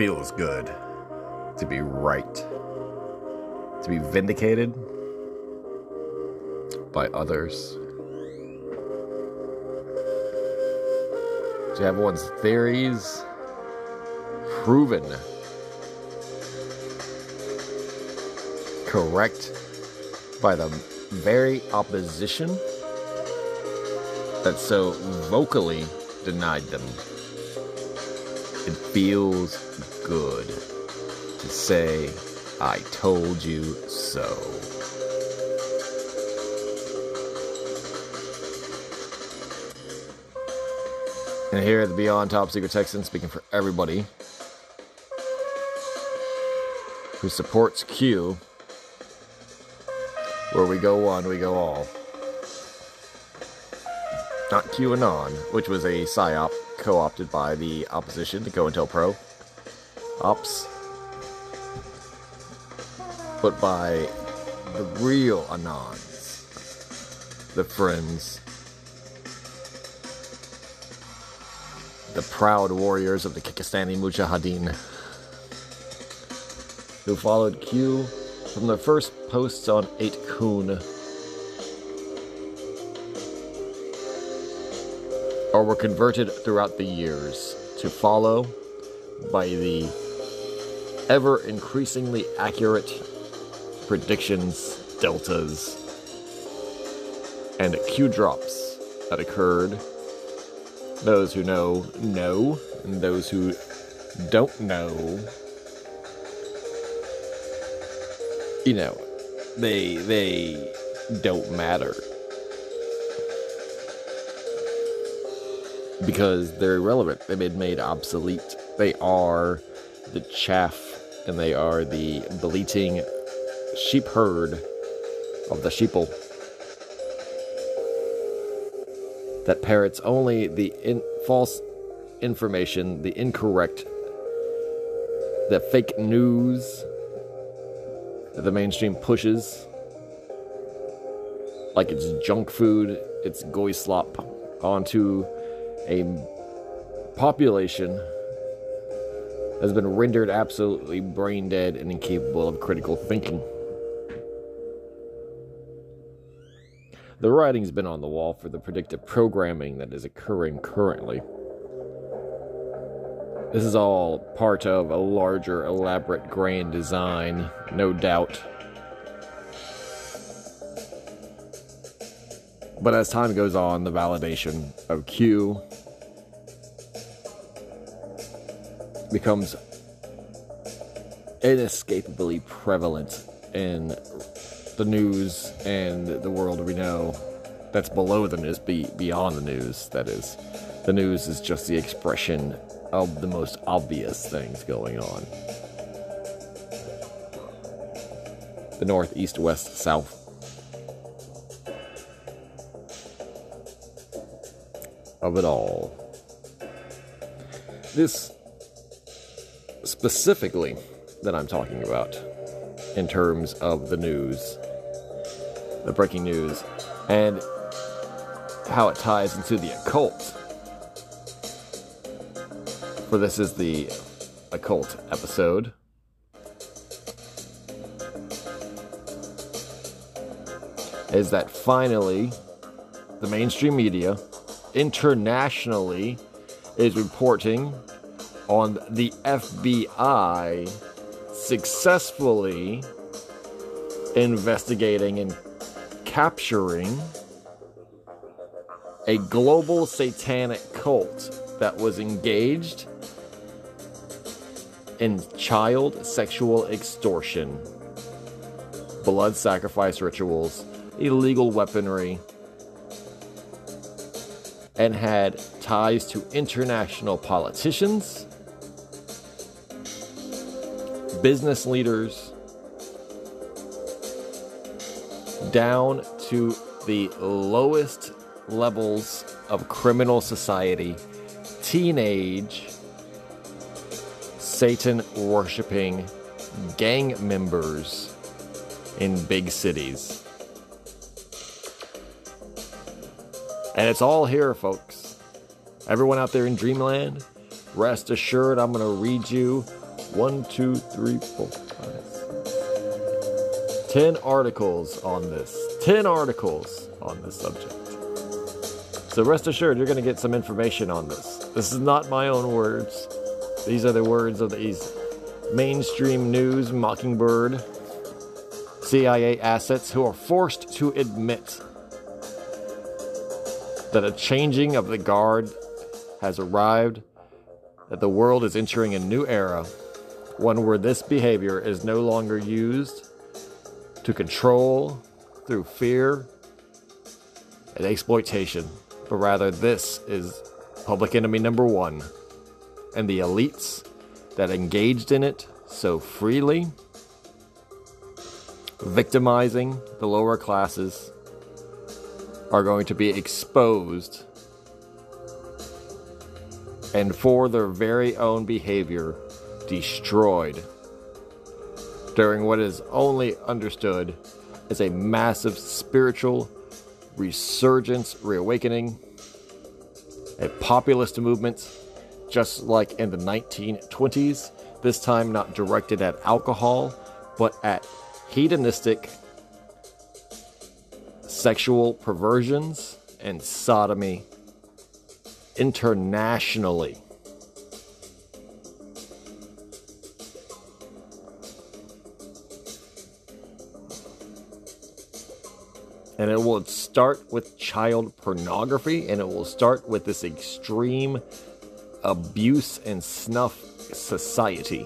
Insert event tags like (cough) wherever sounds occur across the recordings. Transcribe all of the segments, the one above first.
Feels good. To be right, to be vindicated by others, to have one's theories proven correct by the very opposition that so vocally denied them. It feels good to say, I told you so. And here at the Beyond Top Secret Texan, speaking for everybody who supports Q, where we go one, we go all. Not QAnon, which was a PSYOP co opted by the opposition to COINTELPRO. Ops. But by the real Anons. The friends. The proud warriors of the Kekistani Mujahideen. Who followed Q from the first posts on 8 Kun. Or were converted throughout the years to follow by the ever increasingly accurate predictions, deltas, and Q drops that occurred. Those who know, know, and those who don't know you know, they they don't matter because they're irrelevant. They've been made obsolete. They are the chaff, and they are the bleating sheep herd of the sheeple that parrots only the in- false information, the incorrect, the fake news that the mainstream pushes like it's junk food, it's goy slop onto a population has been rendered absolutely brain dead and incapable of critical thinking. The writing's been on the wall for the predictive programming that is occurring currently. This is all part of a larger, elaborate, grand design, no doubt. But as time goes on, the validation of Q becomes inescapably prevalent in the news and the world we know that's below the news, be, beyond the news, that is. The news is just the expression of the most obvious things going on. The north, east, west, south. Of it all. This specifically that I'm talking about in terms of the news, the breaking news, and how it ties into the occult for this is the occult episode. Is that finally the mainstream media internationally is reporting on the FBI successfully investigating and capturing a global satanic cult that was engaged in child sexual extortion, blood sacrifice rituals, illegal weaponry, and had ties to international politicians, business leaders, down to the lowest levels of criminal society, teenage Satan worshiping gang members in big cities. And it's all here, folks. Everyone out there in dreamland, Rest assured, I'm going to read you one, two, three, four, five, ten articles on this. Ten articles on this subject. So rest assured, you're going to get some information on this. This is not my own words. These are the words of these mainstream news, Mockingbird, CIA assets who are forced to admit that a changing of the guard has arrived, that the world is entering a new era, one where this behavior is no longer used to control through fear and exploitation, but rather this is public enemy number one, and the elites that engaged in it so freely, victimizing the lower classes, are going to be exposed and for their very own behavior destroyed during what is only understood as a massive spiritual resurgence, reawakening, a populist movement, just like in the 1920s, this time not directed at alcohol, but at hedonistic sexual perversions and sodomy internationally. And it will start with child pornography and it will start with this extreme abuse and snuff society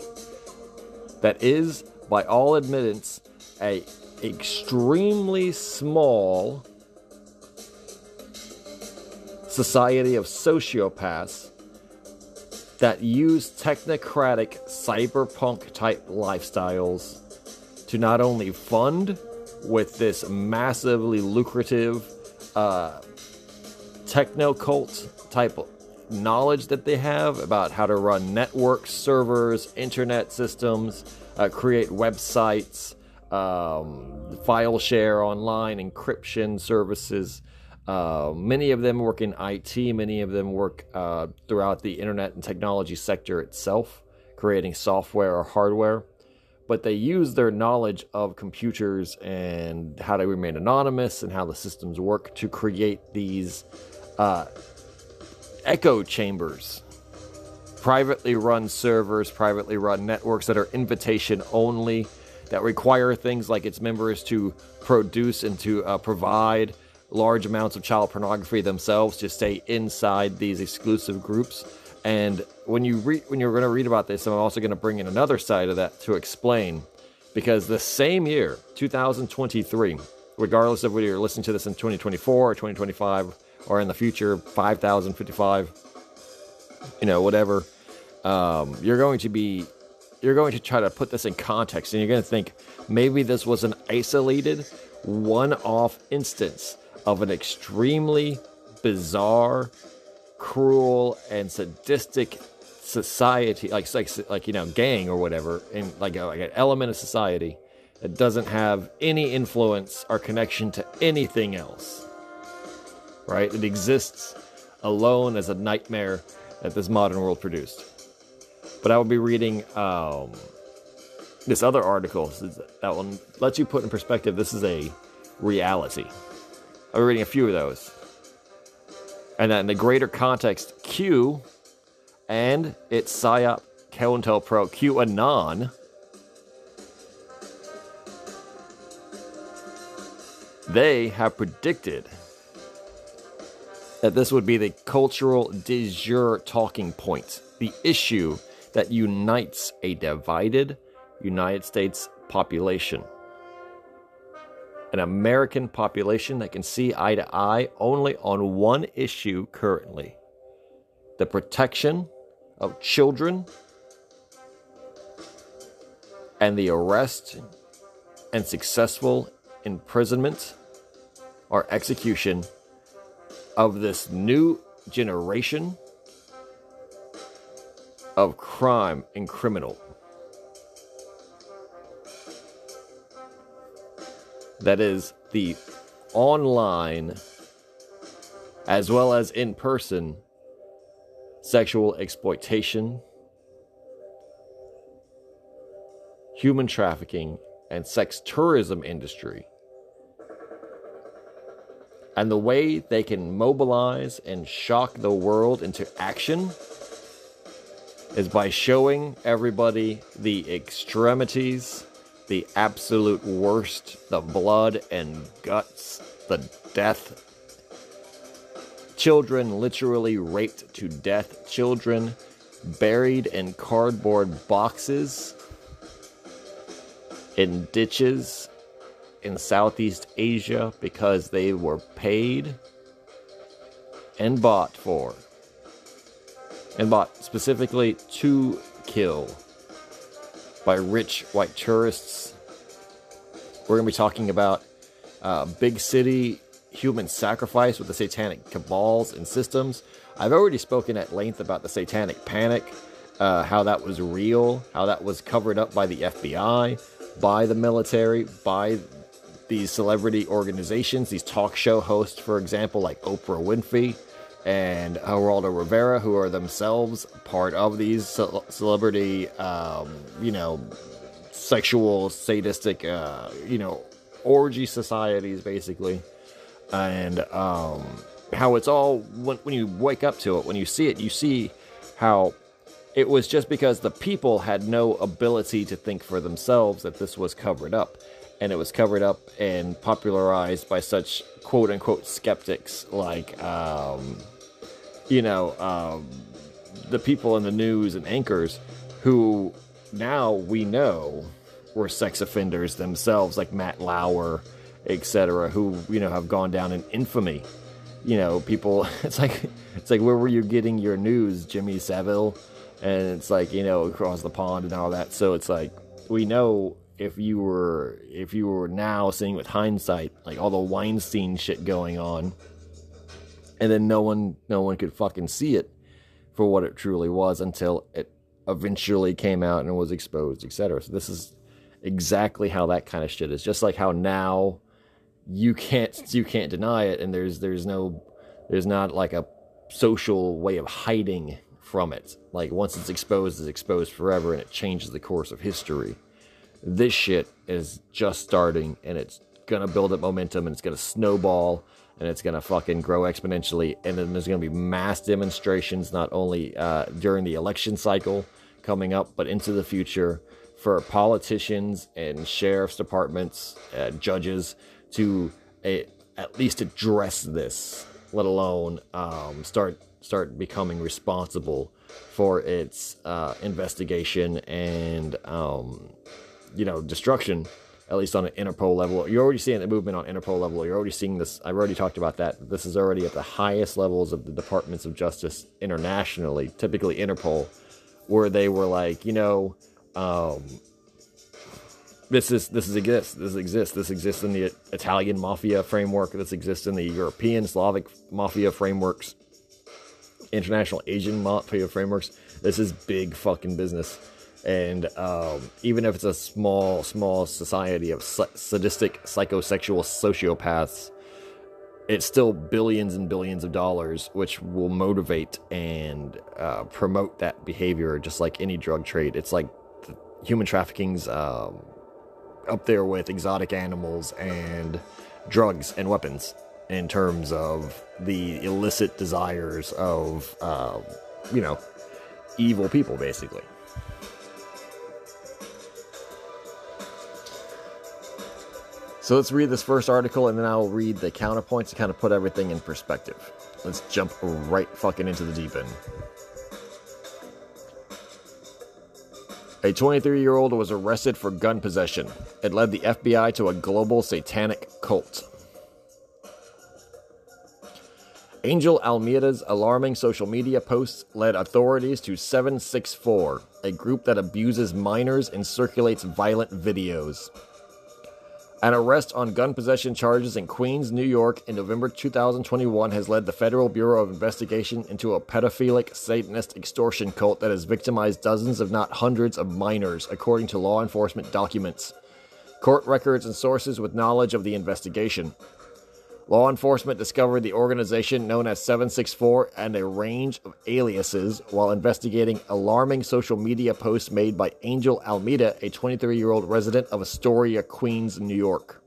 that is, by all admittance, a extremely small society of sociopaths that use technocratic cyberpunk type lifestyles to not only fund with this massively lucrative uh, techno cult type knowledge that they have about how to run networks, servers, internet systems, uh, create websites, um, file share online, encryption services. Uh, many of them work in IT, many of them work uh, throughout the internet and technology sector itself, creating software or hardware. But they use their knowledge of computers and how to remain anonymous and how the systems work to create these uh, echo chambers, privately run servers, privately run networks that are invitation only, that require things like its members to produce and to uh, provide large amounts of child pornography themselves to stay inside these exclusive groups. And when you read, when you're going to read about this, I'm also going to bring in another side of that to explain, because the same year, 2023, regardless of whether you're listening to this in 2024 or 2025 or in the future 5055 you know whatever um, you're going to be you're going to try to put this in context and you're going to think maybe this was an isolated one-off instance of an extremely bizarre cruel and sadistic society like like like you know gang or whatever and like, like an element of society that doesn't have any influence or connection to anything else right? It exists alone as a nightmare that this modern world produced. But I will be reading um, this other article that will let you put in perspective this is a reality. I'll be reading a few of those. And then the greater context, Q and its PSYOP COINTELPRO QAnon. They have predicted that this would be the cultural de jure talking point, the issue that unites a divided United States population. An American population that can see eye to eye only on one issue currently the protection of children and the arrest and successful imprisonment or execution of this new generation of crime and criminal. That is the online as well as in person sexual exploitation, human trafficking, and sex tourism industry. And the way they can mobilize and shock the world into action is by showing everybody the extremities, the absolute worst, the blood and guts, the death. Children literally raped to death, children buried in cardboard boxes, in ditches in Southeast Asia because they were paid and bought for and bought specifically to kill by rich white tourists. We're going to be talking about uh, big city human sacrifice with the satanic cabals and systems. I've already spoken at length about the satanic panic, uh, how that was real, how that was covered up by the FBI, by the military, by these celebrity organizations, these talk show hosts, for example, like Oprah Winfrey and Geraldo Rivera, who are themselves part of these celebrity, um, you know, sexual, sadistic, uh, you know, orgy societies, basically. And um, how it's all, when, when you wake up to it, when you see it, you see how it was just because the people had no ability to think for themselves that this was covered up. And it was covered up and popularized by such quote unquote skeptics like um, you know, um, the people in the news and anchors who now we know were sex offenders themselves, like Matt Lauer, etc., who you know have gone down in infamy. You know, people. (laughs) It's like it's like where were you getting your news, Jimmy Savile? And it's like you know across the pond and all that. So it's like we know if you were if you were now seeing with hindsight, like all the Weinstein shit going on and then no one no one could fucking see it for what it truly was until it eventually came out and was exposed, etc. So this is exactly how that kind of shit is. Just like how now you can't you can't deny it, and there's there's no there's not like a social way of hiding from it. Like once it's exposed, it's exposed forever, and it changes the course of history. This shit is just starting, and it's gonna build up momentum, and it's gonna snowball and it's going to fucking grow exponentially. And then there's going to be mass demonstrations, not only uh, during the election cycle coming up, but into the future for politicians and sheriff's departments, uh, judges to uh, at least address this, let alone um, start start becoming responsible for its uh, investigation and um, you know destruction at least on an Interpol level. You're already seeing the movement on Interpol level. You're already seeing this. I've already talked about that. This is already at the highest levels of the departments of justice internationally, typically Interpol, where they were like, you know, um, this is this is exists. This exists. This exists in the Italian mafia framework. This exists in the European Slavic mafia frameworks, international Asian mafia frameworks. This is big fucking business and um, even if it's a small, small society of sadistic, psychosexual sociopaths, it's still billions and billions of dollars, which will motivate and uh, promote that behavior, just like any drug trade. It's like human trafficking's um, up there with exotic animals and drugs and weapons in terms of the illicit desires of, uh, you know, evil people, basically. So let's read this first article and then I'll read the counterpoints to kind of put everything in perspective. Let's jump right fucking into the deep end. A 23 year old was arrested for gun possession. It led the FBI to a global satanic cult. Angel Almeida's alarming social media posts led authorities to 764, a group that abuses minors and circulates violent videos. An arrest on gun possession charges in Queens, New York in November 2021 has led the Federal Bureau of Investigation into a pedophilic Satanist extortion cult that has victimized dozens, if not hundreds, of minors, according to law enforcement documents, court records, and sources with knowledge of the investigation. Law enforcement discovered the organization known as 764 and a range of aliases while investigating alarming social media posts made by Angel Almeida, a 23 year old resident of Astoria, Queens, New York.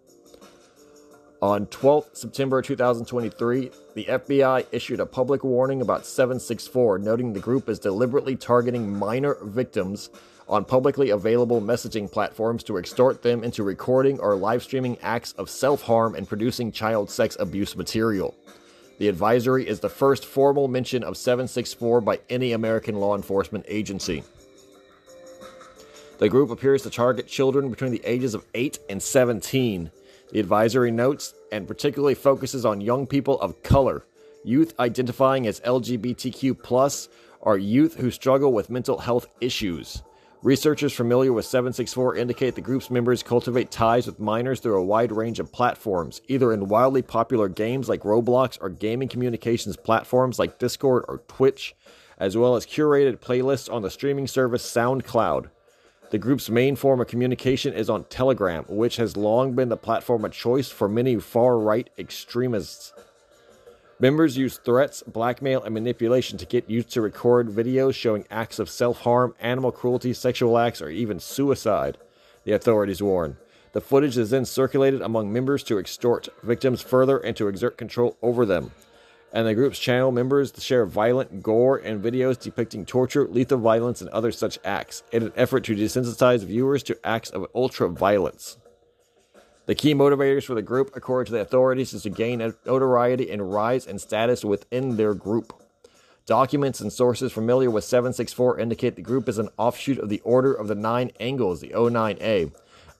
On 12 September 2023, the FBI issued a public warning about 764, noting the group is deliberately targeting minor victims on publicly available messaging platforms to extort them into recording or live streaming acts of self harm and producing child sex abuse material. The advisory is the first formal mention of 764 by any American law enforcement agency. The group appears to target children between the ages of 8 and 17. The advisory notes and particularly focuses on young people of color, youth identifying as LGBTQ, or youth who struggle with mental health issues. Researchers familiar with 764 indicate the group's members cultivate ties with minors through a wide range of platforms, either in wildly popular games like Roblox or gaming communications platforms like Discord or Twitch, as well as curated playlists on the streaming service SoundCloud. The group's main form of communication is on Telegram, which has long been the platform of choice for many far right extremists. Members use threats, blackmail, and manipulation to get used to record videos showing acts of self harm, animal cruelty, sexual acts, or even suicide, the authorities warn. The footage is then circulated among members to extort victims further and to exert control over them. And the group's channel members share violent gore and videos depicting torture, lethal violence, and other such acts in an effort to desensitize viewers to acts of ultra violence. The key motivators for the group, according to the authorities, is to gain notoriety and rise in status within their group. Documents and sources familiar with 764 indicate the group is an offshoot of the Order of the Nine Angles, the O9A,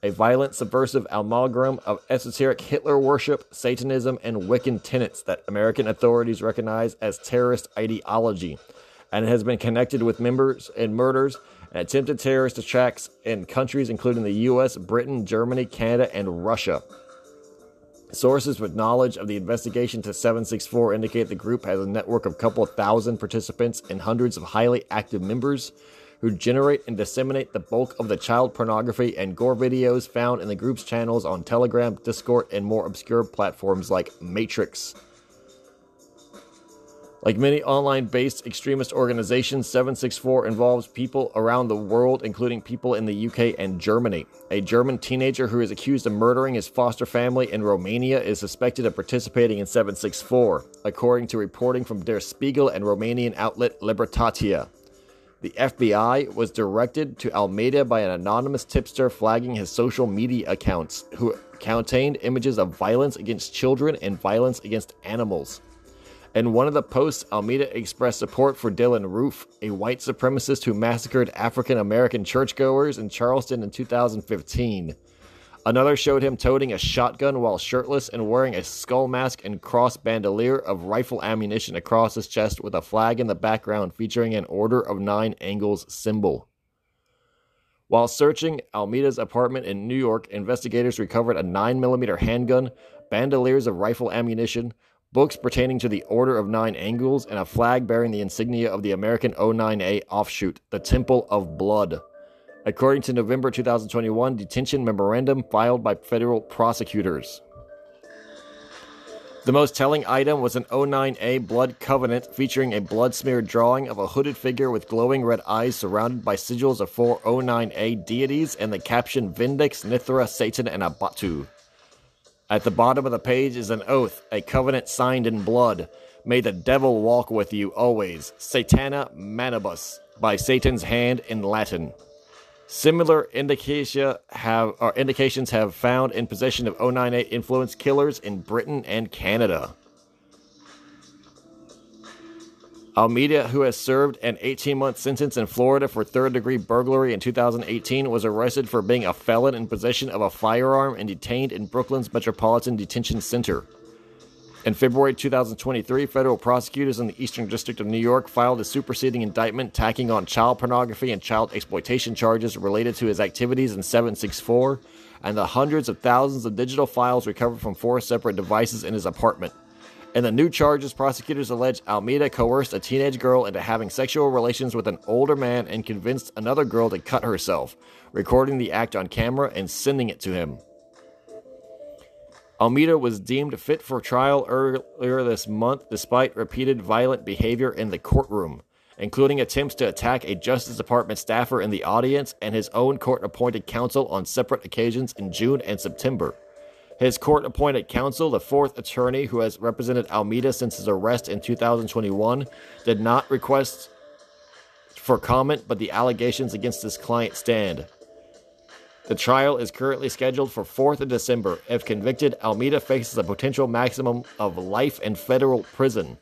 a violent, subversive amalgam of esoteric Hitler worship, Satanism, and Wiccan tenets that American authorities recognize as terrorist ideology, and it has been connected with members in murders and attempted terrorist attacks in countries including the US, Britain, Germany, Canada, and Russia. Sources with knowledge of the investigation to 764 indicate the group has a network of a couple thousand participants and hundreds of highly active members who generate and disseminate the bulk of the child pornography and gore videos found in the group's channels on Telegram, Discord, and more obscure platforms like Matrix. Like many online based extremist organizations, 764 involves people around the world, including people in the UK and Germany. A German teenager who is accused of murdering his foster family in Romania is suspected of participating in 764, according to reporting from Der Spiegel and Romanian outlet Libertatea. The FBI was directed to Almeida by an anonymous tipster flagging his social media accounts, who contained images of violence against children and violence against animals. In one of the posts, Almeida expressed support for Dylann Roof, a white supremacist who massacred African American churchgoers in Charleston in 2015. Another showed him toting a shotgun while shirtless and wearing a skull mask and cross bandolier of rifle ammunition across his chest with a flag in the background featuring an Order of Nine Angles symbol. While searching Almeida's apartment in New York, investigators recovered a 9mm handgun, bandoliers of rifle ammunition, books pertaining to the Order of Nine Angles, and a flag bearing the insignia of the American O9A offshoot, the Temple of Blood. According to November 2021 detention memorandum filed by federal prosecutors. The most telling item was an O9A blood covenant featuring a blood smeared drawing of a hooded figure with glowing red eyes surrounded by sigils of four O9A deities and the caption Vindex, Nythra, Satan, and Abatu. At the bottom of the page is an oath, a covenant signed in blood. May the devil walk with you always. Satana manibus, by Satan's hand in Latin. Similar indication have, or indications have found in possession of O9A influence killers in Britain and Canada. Almeida, who has served an 18 month sentence in Florida for third degree burglary in 2018, was arrested for being a felon in possession of a firearm and detained in Brooklyn's Metropolitan Detention Center. In February 2023, federal prosecutors in the Eastern District of New York filed a superseding indictment tacking on child pornography and child exploitation charges related to his activities in 764 and the hundreds of thousands of digital files recovered from four separate devices in his apartment. In the new charges, prosecutors allege Almeida coerced a teenage girl into having sexual relations with an older man and convinced another girl to cut herself, recording the act on camera and sending it to him. Almeida was deemed fit for trial earlier this month despite repeated violent behavior in the courtroom, including attempts to attack a Justice Department staffer in the audience and his own court appointed counsel on separate occasions in June and September. His court appointed counsel, the fourth attorney who has represented Almeida since his arrest in 2021, did not request for comment, but the allegations against his client stand. The trial is currently scheduled for 4th of December. If convicted, Almeida faces a potential maximum of life in federal prison.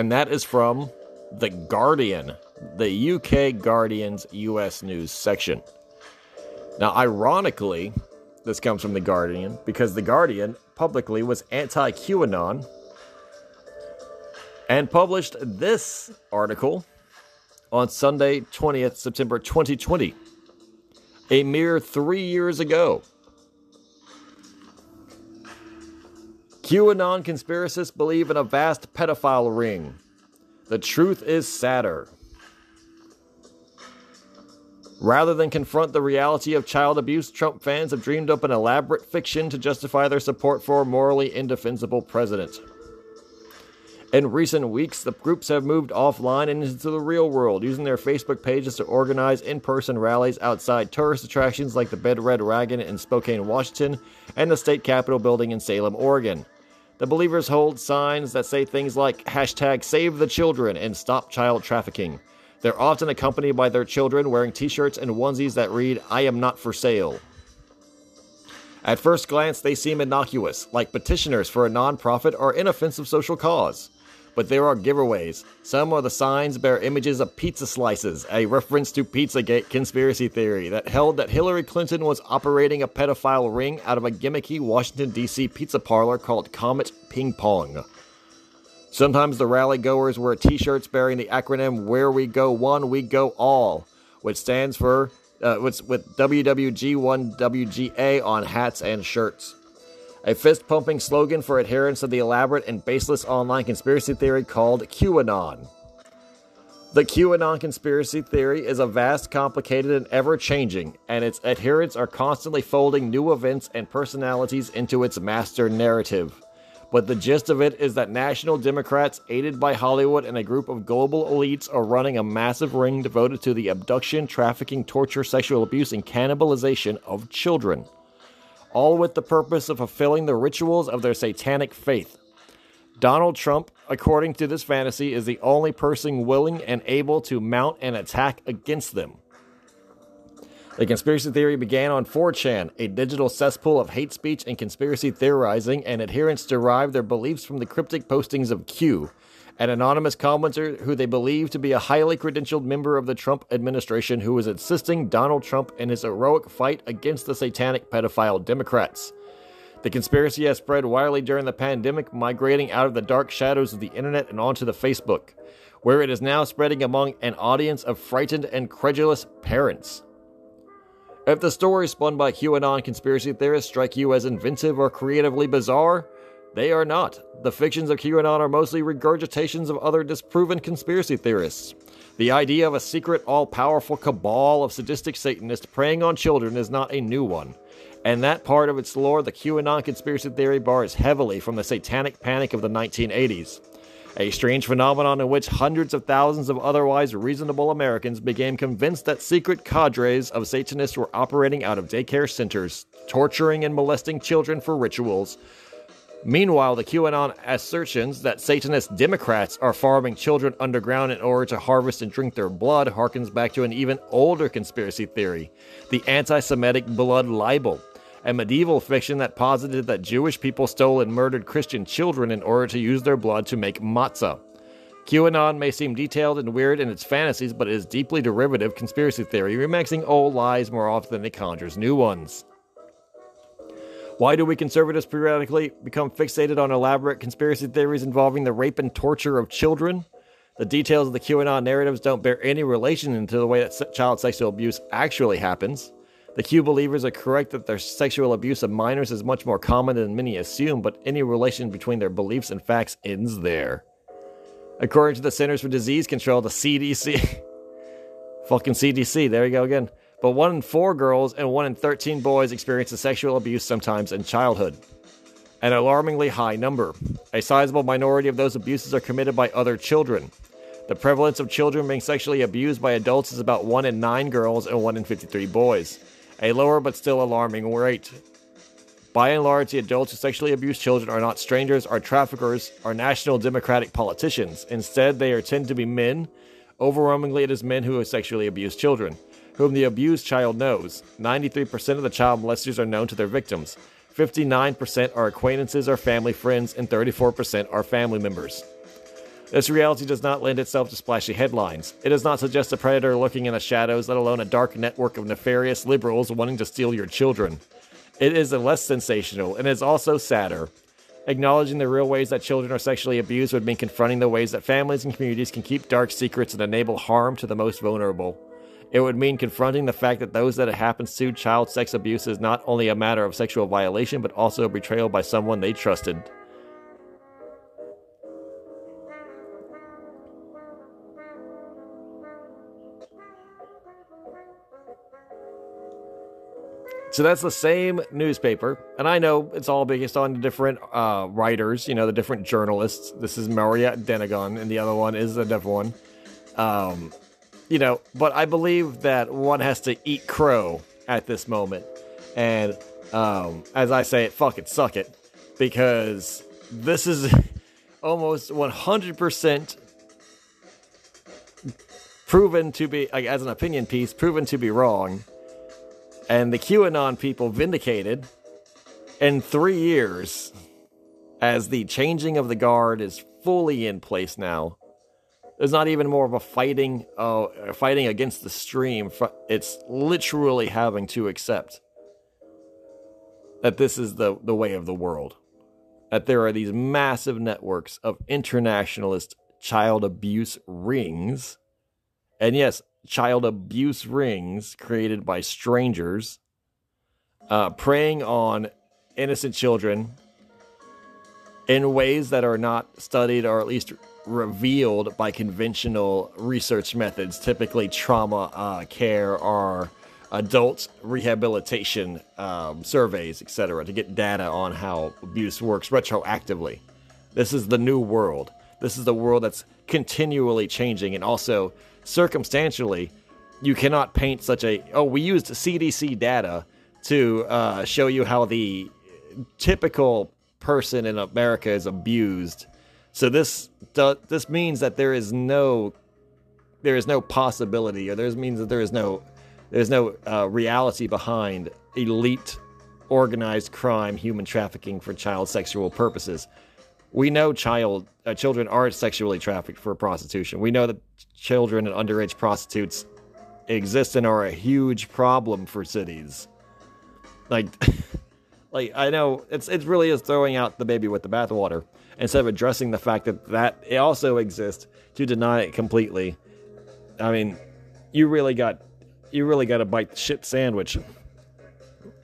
And that is from The Guardian, the UK Guardian's US news section. Now, ironically, this comes from The Guardian because The Guardian publicly was anti QAnon and published this article on Sunday, 20th September 2020, a mere three years ago. QAnon conspiracists believe in a vast pedophile ring. The truth is sadder. Rather than confront the reality of child abuse, Trump fans have dreamed up an elaborate fiction to justify their support for a morally indefensible president. In recent weeks, the groups have moved offline and into the real world, using their Facebook pages to organize in person rallies outside tourist attractions like the Big Red Wagon in Spokane, Washington, and the State Capitol building in Salem, Oregon. The believers hold signs that say things like hashtag save the children and stop child trafficking. They're often accompanied by their children wearing t shirts and onesies that read, I am not for sale. At first glance, they seem innocuous, like petitioners for a nonprofit or inoffensive social cause. But there are giveaways. Some of the signs bear images of pizza slices, a reference to Pizzagate conspiracy theory that held that Hillary Clinton was operating a pedophile ring out of a gimmicky Washington, D.C. pizza parlor called Comet Ping Pong. Sometimes the rally goers wear t shirts bearing the acronym Where We Go One, We Go All, which stands for uh, with, with WWG1WGA on hats and shirts. A fist pumping slogan for adherents of the elaborate and baseless online conspiracy theory called QAnon. The QAnon conspiracy theory is a vast, complicated, and ever changing, and its adherents are constantly folding new events and personalities into its master narrative. But the gist of it is that national Democrats, aided by Hollywood and a group of global elites, are running a massive ring devoted to the abduction, trafficking, torture, sexual abuse, and cannibalization of children. All with the purpose of fulfilling the rituals of their satanic faith. Donald Trump, according to this fantasy, is the only person willing and able to mount an attack against them. The conspiracy theory began on 4chan, a digital cesspool of hate speech and conspiracy theorizing, and adherents derived their beliefs from the cryptic postings of Q, an anonymous commenter who they believe to be a highly credentialed member of the Trump administration who is assisting Donald Trump in his heroic fight against the satanic pedophile Democrats. The conspiracy has spread widely during the pandemic, migrating out of the dark shadows of the internet and onto the Facebook, where it is now spreading among an audience of frightened and credulous parents. If the stories spun by QAnon conspiracy theorists strike you as inventive or creatively bizarre, they are not. The fictions of QAnon are mostly regurgitations of other disproven conspiracy theorists. The idea of a secret, all powerful cabal of sadistic Satanists preying on children is not a new one. And that part of its lore, the QAnon conspiracy theory, borrows heavily from the satanic panic of the 1980s a strange phenomenon in which hundreds of thousands of otherwise reasonable Americans became convinced that secret cadres of Satanists were operating out of daycare centers, torturing and molesting children for rituals. Meanwhile, the QAnon assertions that Satanist Democrats are farming children underground in order to harvest and drink their blood harkens back to an even older conspiracy theory the anti Semitic blood libel a medieval fiction that posited that Jewish people stole and murdered Christian children in order to use their blood to make matzah. QAnon may seem detailed and weird in its fantasies, but it is deeply derivative conspiracy theory, remixing old lies more often than it conjures new ones. Why do we conservatives periodically become fixated on elaborate conspiracy theories involving the rape and torture of children? The details of the QAnon narratives don't bear any relation to the way that child sexual abuse actually happens. The Q believers are correct that their sexual abuse of minors is much more common than many assume, but any relation between their beliefs and facts ends there. According to the Centers for Disease Control, the CDC. (laughs) Fucking CDC, there you go again. But one in four girls and one in 13 boys experience sexual abuse sometimes in childhood. An alarmingly high number. A sizable minority of those abuses are committed by other children. The prevalence of children being sexually abused by adults is about 1 in 9 girls and 1 in 53 boys. A lower but still alarming rate. By and large, the adults who sexually abuse children are not strangers, are traffickers, are national democratic politicians. Instead, they are tend to be men. Overwhelmingly, it is men who sexually abuse children, whom the abused child knows. 93% of the child molesters are known to their victims. 59% are acquaintances or family friends, and 34% are family members. This reality does not lend itself to splashy headlines. It does not suggest a predator lurking in the shadows, let alone a dark network of nefarious liberals wanting to steal your children. It is less sensational and is also sadder. Acknowledging the real ways that children are sexually abused would mean confronting the ways that families and communities can keep dark secrets and enable harm to the most vulnerable. It would mean confronting the fact that those that it happens to, child sex abuse is not only a matter of sexual violation, but also a betrayal by someone they trusted. So that's the same newspaper, and I know it's all based on different uh, writers, you know, the different journalists. This is Maria Donegan, and the other one is the different one. Um, you know, but I believe that one has to eat crow at this moment, and um, as I say it, fuck it, suck it, because this is (laughs) almost 100% proven to be, as an opinion piece, proven to be wrong. And the QAnon people vindicated in three years as the changing of the guard is fully in place now. There's not even more of a fighting, uh, fighting against the stream. It's literally having to accept that this is the, the way of the world. That there are these massive networks of internationalist child abuse rings. And yes, child abuse rings created by strangers uh, preying on innocent children in ways that are not studied or at least revealed by conventional research methods, typically trauma uh, care or adult rehabilitation um, surveys, etc., to get data on how abuse works retroactively. This is the new world. This is the world that's continually changing and also circumstantially, you cannot paint such a. Oh, we used CDC data to uh, show you how the typical person in America is abused. So this this means that there is no there is no possibility, or this means that there is no there's no uh, reality behind elite organized crime, human trafficking for child sexual purposes we know child uh, children are sexually trafficked for prostitution. We know that children and underage prostitutes exist and are a huge problem for cities. Like, (laughs) like I know it's it really is throwing out the baby with the bathwater instead of addressing the fact that that it also exists to deny it completely. I mean, you really got you really got to bite the shit sandwich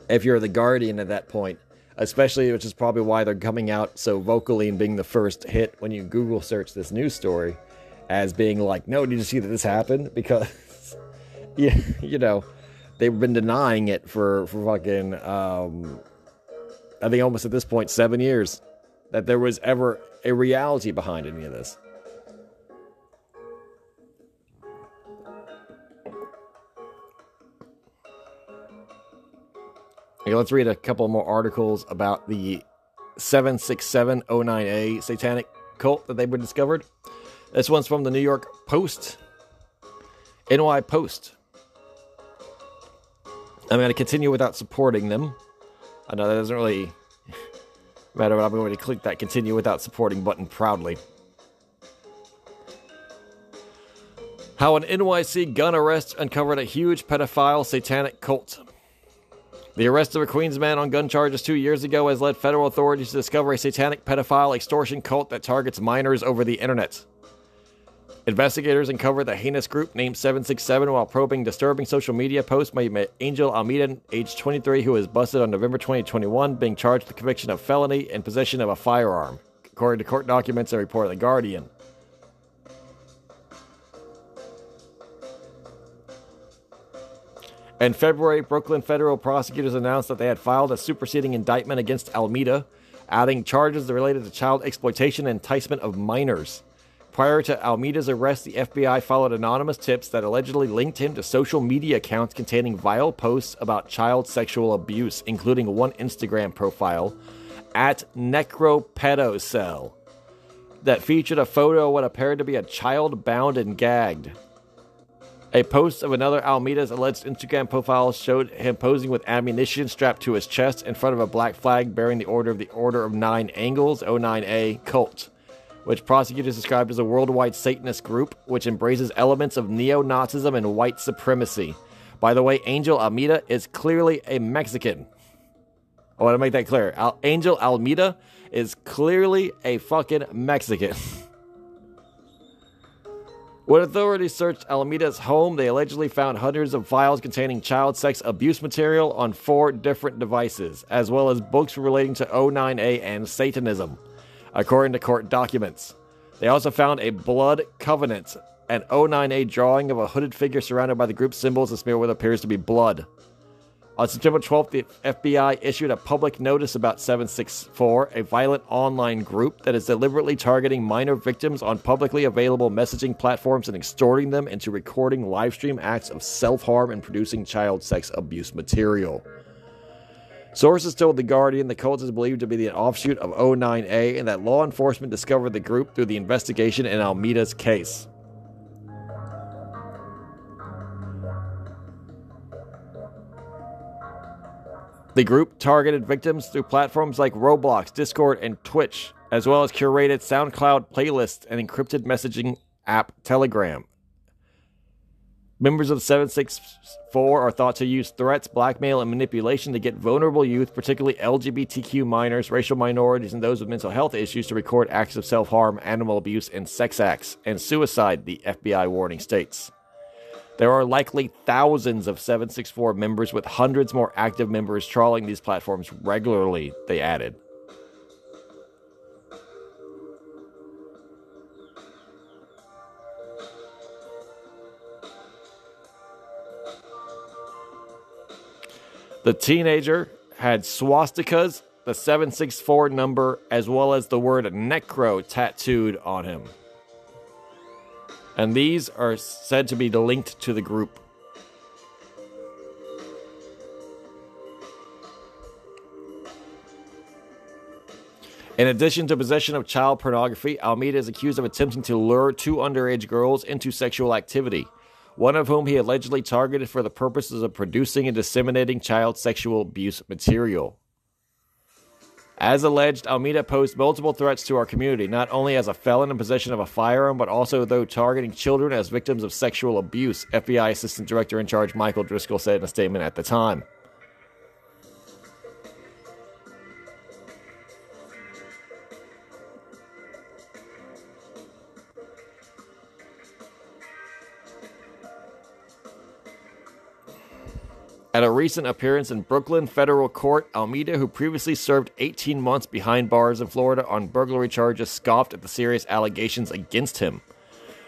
if you're the guardian at that point especially which is probably why they're coming out so vocally and being the first hit when you Google search this news story as being like, no, did you see that this happened? (laughs) Because, yeah, you know, they've been denying it for, for fucking, um, I think almost at this point, seven years, that there was ever a reality behind any of this. Okay, let's read a couple more articles about the 76709A satanic cult that they've been discovered. This one's from the New York Post. NY Post. I'm going to continue without supporting them. I know that doesn't really matter, but I'm going to click that continue without supporting button proudly. How an NYC gun arrest uncovered a huge pedophile satanic cult. The arrest of a Queens man on gun charges two years ago has led federal authorities to discover a satanic pedophile extortion cult that targets minors over the internet. Investigators uncovered the heinous group named 767 while probing disturbing social media posts made by Angel Almeida, age 23, who was busted on November 2021, being charged with conviction of felony and possession of a firearm, according to court documents and report of The Guardian. In February, Brooklyn federal prosecutors announced that they had filed a superseding indictment against Almeida, adding charges related to child exploitation and enticement of minors. Prior to Almeida's arrest, the FBI followed anonymous tips that allegedly linked him to social media accounts containing vile posts about child sexual abuse, including one Instagram profile at Necropedocell that featured a photo of what appeared to be a child bound and gagged. A post of another Almeida's alleged Instagram profile showed him posing with ammunition strapped to his chest in front of a black flag bearing the order of the Order of Nine Angles, O9A cult which prosecutors described as a worldwide Satanist group which embraces elements of neo Nazism and white supremacy. By the way, Angel Almeida is clearly a Mexican. I want to make that clear. Al- Angel Almeida is clearly a fucking Mexican. (laughs) when authorities searched Almeida's home, they allegedly found hundreds of files containing child sex abuse material on four different devices, as well as books relating to O9A and Satanism according to court documents. They also found a blood covenant, an O9A drawing of a hooded figure surrounded by the group's symbols and with what appears to be blood. On September 12th, the FBI issued a public notice about 764, a violent online group that is deliberately targeting minor victims on publicly available messaging platforms and extorting them into recording livestream acts of self harm and producing child sex abuse material. Sources told The Guardian the cult is believed to be the offshoot of O9A and that law enforcement discovered the group through the investigation in Almeida's case. The group targeted victims through platforms like Roblox, Discord, and Twitch, as well as curated SoundCloud playlists and encrypted messaging app Telegram. Members of the 764 are thought to use threats, blackmail, and manipulation to get vulnerable youth, particularly LGBTQ minors, racial minorities, and those with mental health issues, to record acts of self harm, animal abuse, and sex acts, and suicide, the FBI warning states. There are likely thousands of 764 members, with hundreds more active members trawling these platforms regularly, they added. The teenager had swastikas, the 764 number, as well as the word necro tattooed on him. And these are said to be linked to the group. In addition to possession of child pornography, Almeida is accused of attempting to lure two underage girls into sexual activity one of whom he allegedly targeted for the purposes of producing and disseminating child sexual abuse material. As alleged, Almeida posed multiple threats to our community, not only as a felon in possession of a firearm, but also though targeting children as victims of sexual abuse, FBI Assistant Director in Charge Michael Driscoll said in a statement at the time. At a recent appearance in Brooklyn federal court, Almeida, who previously served 18 months behind bars in Florida on burglary charges, scoffed at the serious allegations against him.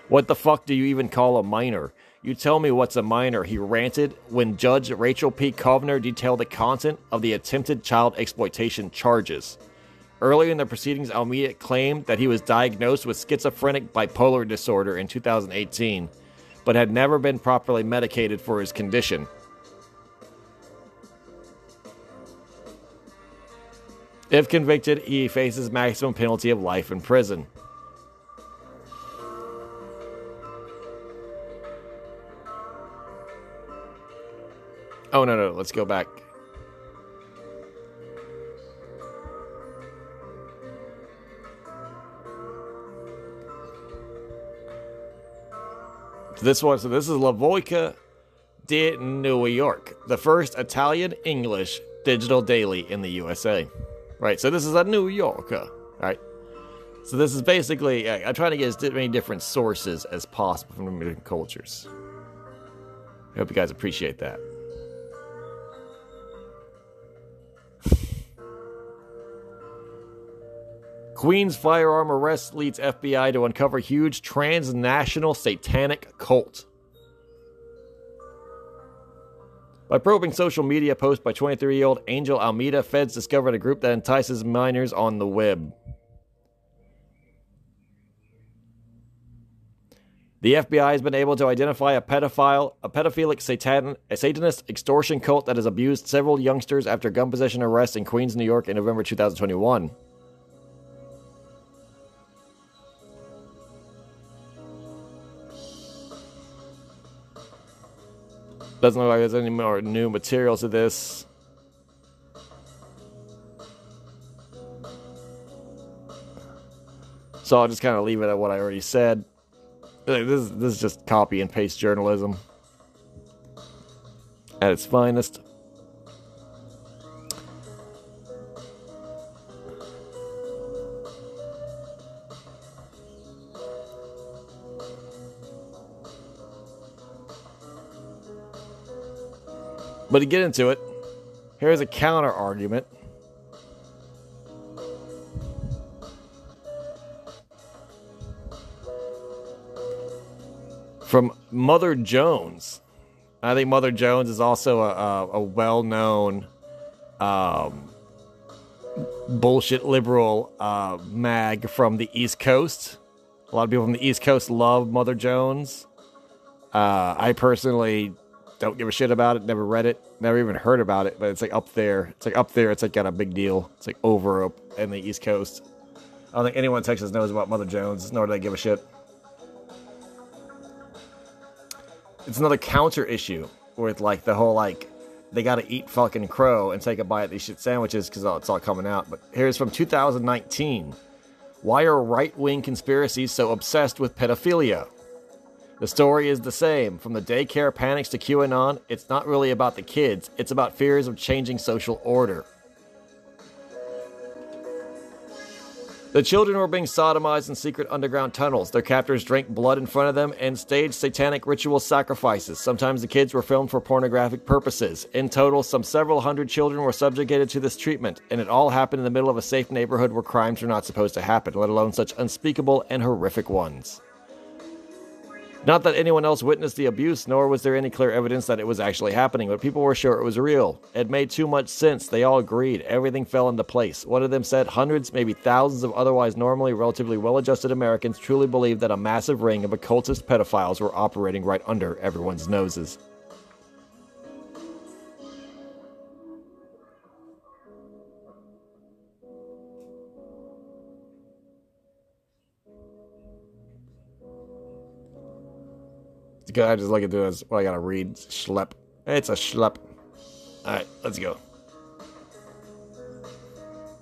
What the fuck do you even call a minor? You tell me what's a minor, he ranted when Judge Rachel P. Kovner detailed the content of the attempted child exploitation charges. Earlier in the proceedings, Almeida claimed that he was diagnosed with schizophrenic bipolar disorder in 2018, but had never been properly medicated for his condition. If convicted, he faces maximum penalty of life in prison. Oh, no, no, let's go back. This one, so this is La Voica de New York, the first Italian English digital daily in the USA. Right, so this is a New Yorker, right? So this is basically, I, am trying to get as many different sources as possible from different cultures. I hope you guys appreciate that. (laughs) Queen's firearm arrest leads FBI to uncover huge transnational satanic cult. By probing social media posts by 23 year old Angel Almeida, feds discovered a group that entices minors on the web. The FBI has been able to identify a pedophile, a pedophilic satan, a satanist extortion cult that has abused several youngsters after gun possession arrests in Queens, New York in November 2021. Doesn't look like there's any more new material to this. So I'll just kind of leave it at what I already said. This, this is just copy and paste journalism at its finest. But to get into it, here's a counter argument. From Mother Jones. I think Mother Jones is also a, a, a well known um, bullshit liberal uh, mag from the East Coast. A lot of people from the East Coast love Mother Jones. Uh, I personally don't give a shit about it. Never read it. Never even heard about it. But it's like up there. It's like up there. It's like got a big deal. It's like over up in the East Coast. I don't think anyone in Texas knows about Mother Jones, nor do they give a shit. It's another counter issue with like the whole like they got to eat fucking crow and take a bite of these shit sandwiches because it's all coming out. But here's from 2019. Why are right wing conspiracies so obsessed with pedophilia? The story is the same. From the daycare panics to QAnon, it's not really about the kids, it's about fears of changing social order. The children were being sodomized in secret underground tunnels. Their captors drank blood in front of them and staged satanic ritual sacrifices. Sometimes the kids were filmed for pornographic purposes. In total, some several hundred children were subjugated to this treatment, and it all happened in the middle of a safe neighborhood where crimes are not supposed to happen, let alone such unspeakable and horrific ones. Not that anyone else witnessed the abuse, nor was there any clear evidence that it was actually happening, but people were sure it was real. It made too much sense. They all agreed. Everything fell into place. One of them said hundreds, maybe thousands of otherwise normally relatively well adjusted Americans truly believed that a massive ring of occultist pedophiles were operating right under everyone's noses. I just like to do is what I gotta read. Schlep. It's a schlep. Alright, let's go.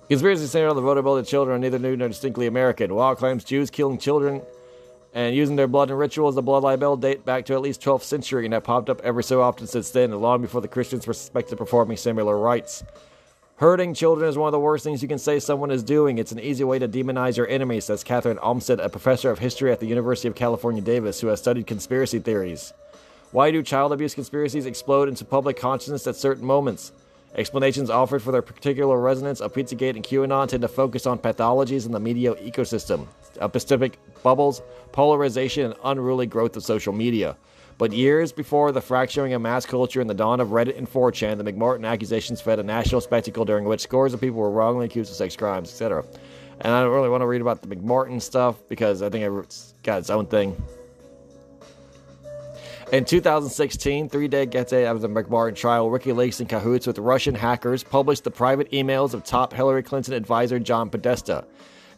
Conspiracy centered on the vulnerability of children are neither new nor distinctly American. While claims Jews killing children and using their blood in rituals, the blood libel date back to at least 12th century and have popped up every so often since then, long before the Christians were suspected of performing similar rites. Hurting children is one of the worst things you can say someone is doing. It's an easy way to demonize your enemy, says Kathryn Olmsted, a professor of history at the University of California, Davis, who has studied conspiracy theories. Why do child abuse conspiracies explode into public consciousness at certain moments? Explanations offered for their particular resonance of Pizzagate and QAnon tend to focus on pathologies in the media ecosystem, epistemic bubbles, polarization, and unruly growth of social media. But years before the fracturing of mass culture and the dawn of Reddit and 4chan, the McMartin accusations fed a national spectacle during which scores of people were wrongly accused of sex crimes, etc. And I don't really want to read about the McMartin stuff because I think it's got its own thing. In 2016, three day decades after the McMartin trial, WikiLeaks in cahoots with Russian hackers published the private emails of top Hillary Clinton advisor John Podesta.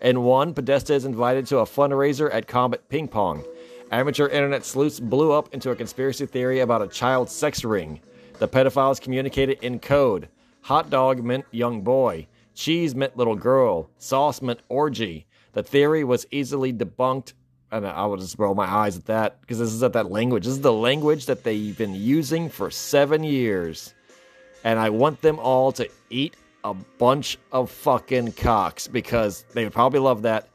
In one, Podesta is invited to a fundraiser at Comet Ping Pong. Amateur internet sleuths blew up into a conspiracy theory about a child sex ring. The pedophiles communicated in code. Hot dog meant young boy. Cheese meant little girl. Sauce meant orgy. The theory was easily debunked. And I would just roll my eyes at that because this is at that language. This is the language that they've been using for seven years. And I want them all to eat a bunch of fucking cocks because they would probably love that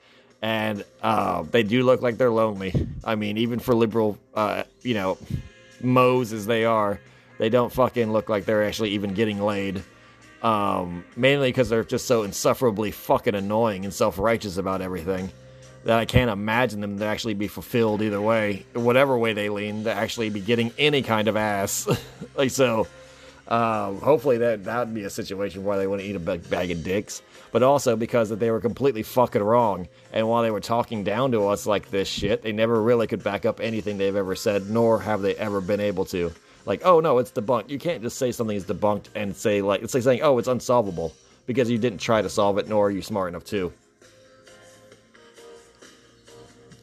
and uh, they do look like they're lonely. I mean, even for liberal, uh, you know, moes as they are, they don't fucking look like they're actually even getting laid. Um, mainly because they're just so insufferably fucking annoying and self righteous about everything that I can't imagine them to actually be fulfilled either way, whatever way they lean, to actually be getting any kind of ass. (laughs) like so, Um, hopefully that that would be a situation where they wouldn't eat a bag of dicks, but also because that they were completely fucking wrong. And while they were talking down to us like this shit, they never really could back up anything they've ever said, nor have they ever been able to. Like, oh no, it's debunked. You can't just say something is debunked and say like it's like saying, oh, it's unsolvable because you didn't try to solve it, nor are you smart enough to.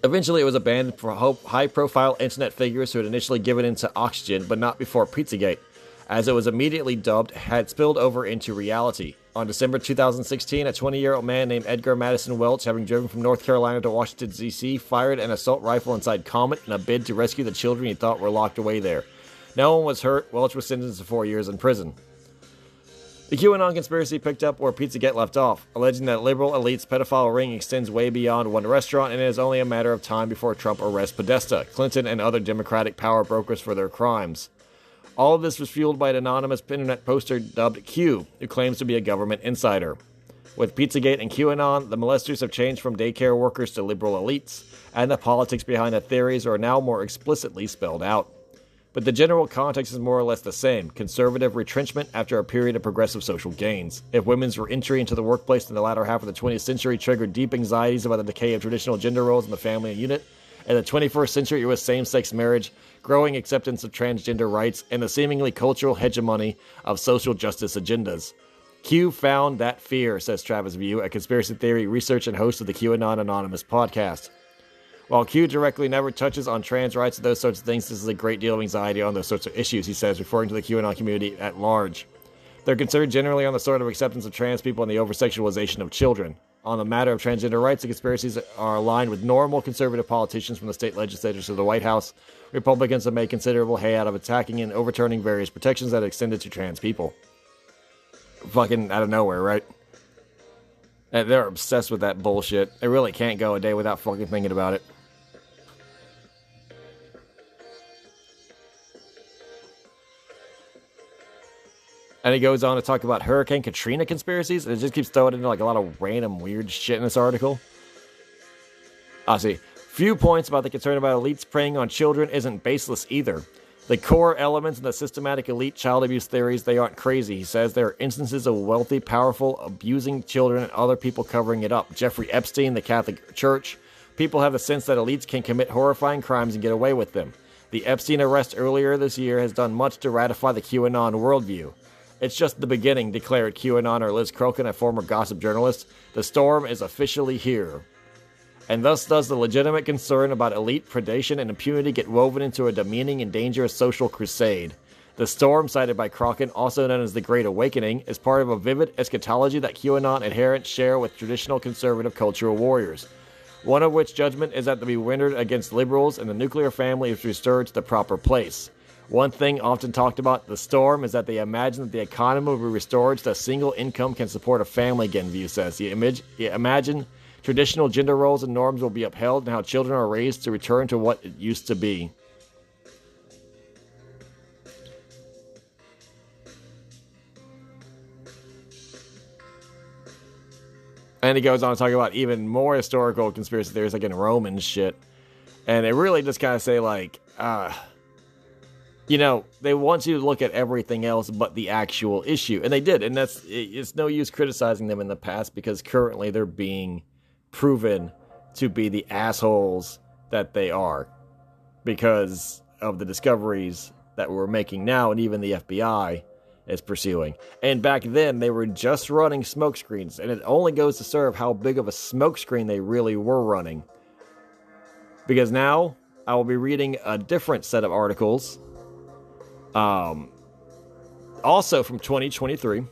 Eventually, it was abandoned for high profile internet figures who had initially given in to Oxygen, but not before Pizzagate, as it was immediately dubbed, had spilled over into reality. On December 2016, a 20 year old man named Edgar Madison Welch, having driven from North Carolina to Washington, D.C., fired an assault rifle inside Comet in a bid to rescue the children he thought were locked away there. No one was hurt. Welch was sentenced to four years in prison. The QAnon conspiracy picked up where Pizzagate left off, alleging that liberal elite's pedophile ring extends way beyond one restaurant and it is only a matter of time before Trump arrests Podesta, Clinton, and other Democratic power brokers for their crimes. All of this was fueled by an anonymous internet poster dubbed Q, who claims to be a government insider. With Pizzagate and QAnon, the molesters have changed from daycare workers to liberal elites, and the politics behind the theories are now more explicitly spelled out. But the general context is more or less the same conservative retrenchment after a period of progressive social gains. If women's entry into the workplace in the latter half of the 20th century triggered deep anxieties about the decay of traditional gender roles in the family unit, in the 21st century, it was same sex marriage, growing acceptance of transgender rights, and the seemingly cultural hegemony of social justice agendas. Q found that fear, says Travis View, a conspiracy theory research and host of the QAnon Anonymous podcast. While Q directly never touches on trans rights and those sorts of things, this is a great deal of anxiety on those sorts of issues, he says, referring to the QAnon community at large. They're concerned generally on the sort of acceptance of trans people and the oversexualization of children. On the matter of transgender rights, the conspiracies are aligned with normal conservative politicians from the state legislatures to the White House. Republicans have made considerable hay out of attacking and overturning various protections that extended to trans people. Fucking out of nowhere, right? And they're obsessed with that bullshit. They really can't go a day without fucking thinking about it. And he goes on to talk about Hurricane Katrina conspiracies, and it just keeps throwing into like a lot of random weird shit in this article. I see. Few points about the concern about elites preying on children isn't baseless either. The core elements in the systematic elite child abuse theories, they aren't crazy. He says there are instances of wealthy, powerful, abusing children and other people covering it up. Jeffrey Epstein, the Catholic Church. People have the sense that elites can commit horrifying crimes and get away with them. The Epstein arrest earlier this year has done much to ratify the QAnon worldview. It's just the beginning, declared QAnoner Liz Crokin, a former gossip journalist. The storm is officially here. And thus does the legitimate concern about elite predation and impunity get woven into a demeaning and dangerous social crusade. The storm, cited by Crokin, also known as the Great Awakening, is part of a vivid eschatology that QAnon adherents share with traditional conservative cultural warriors. One of which judgment is that to be rendered against liberals and the nuclear family is restored to the proper place. One thing often talked about the storm is that they imagine that the economy will be restored so that single income can support a family again, View says. You, image, imagine traditional gender roles and norms will be upheld and how children are raised to return to what it used to be. And he goes on to talk about even more historical conspiracy theories, like in Roman shit. And they really just kind of say, like, uh, you know, they want you to look at everything else but the actual issue. And they did. And that's, it's no use criticizing them in the past because currently they're being proven to be the assholes that they are because of the discoveries that we're making now and even the FBI is pursuing. And back then they were just running smokescreens, and it only goes to serve how big of a smokescreen they really were running. Because now I will be reading a different set of articles um, also from 2023,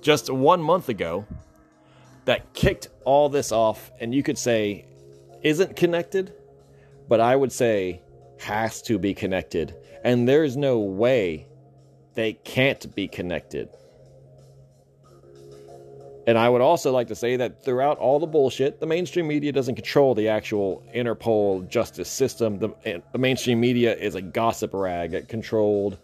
just one month ago, that kicked all this off, and you could say isn't connected, but I would say has to be connected. And there's no way they can't be connected. And I would also like to say that throughout all the bullshit, the mainstream media doesn't control the actual Interpol justice system. The, the mainstream media is a gossip rag controlled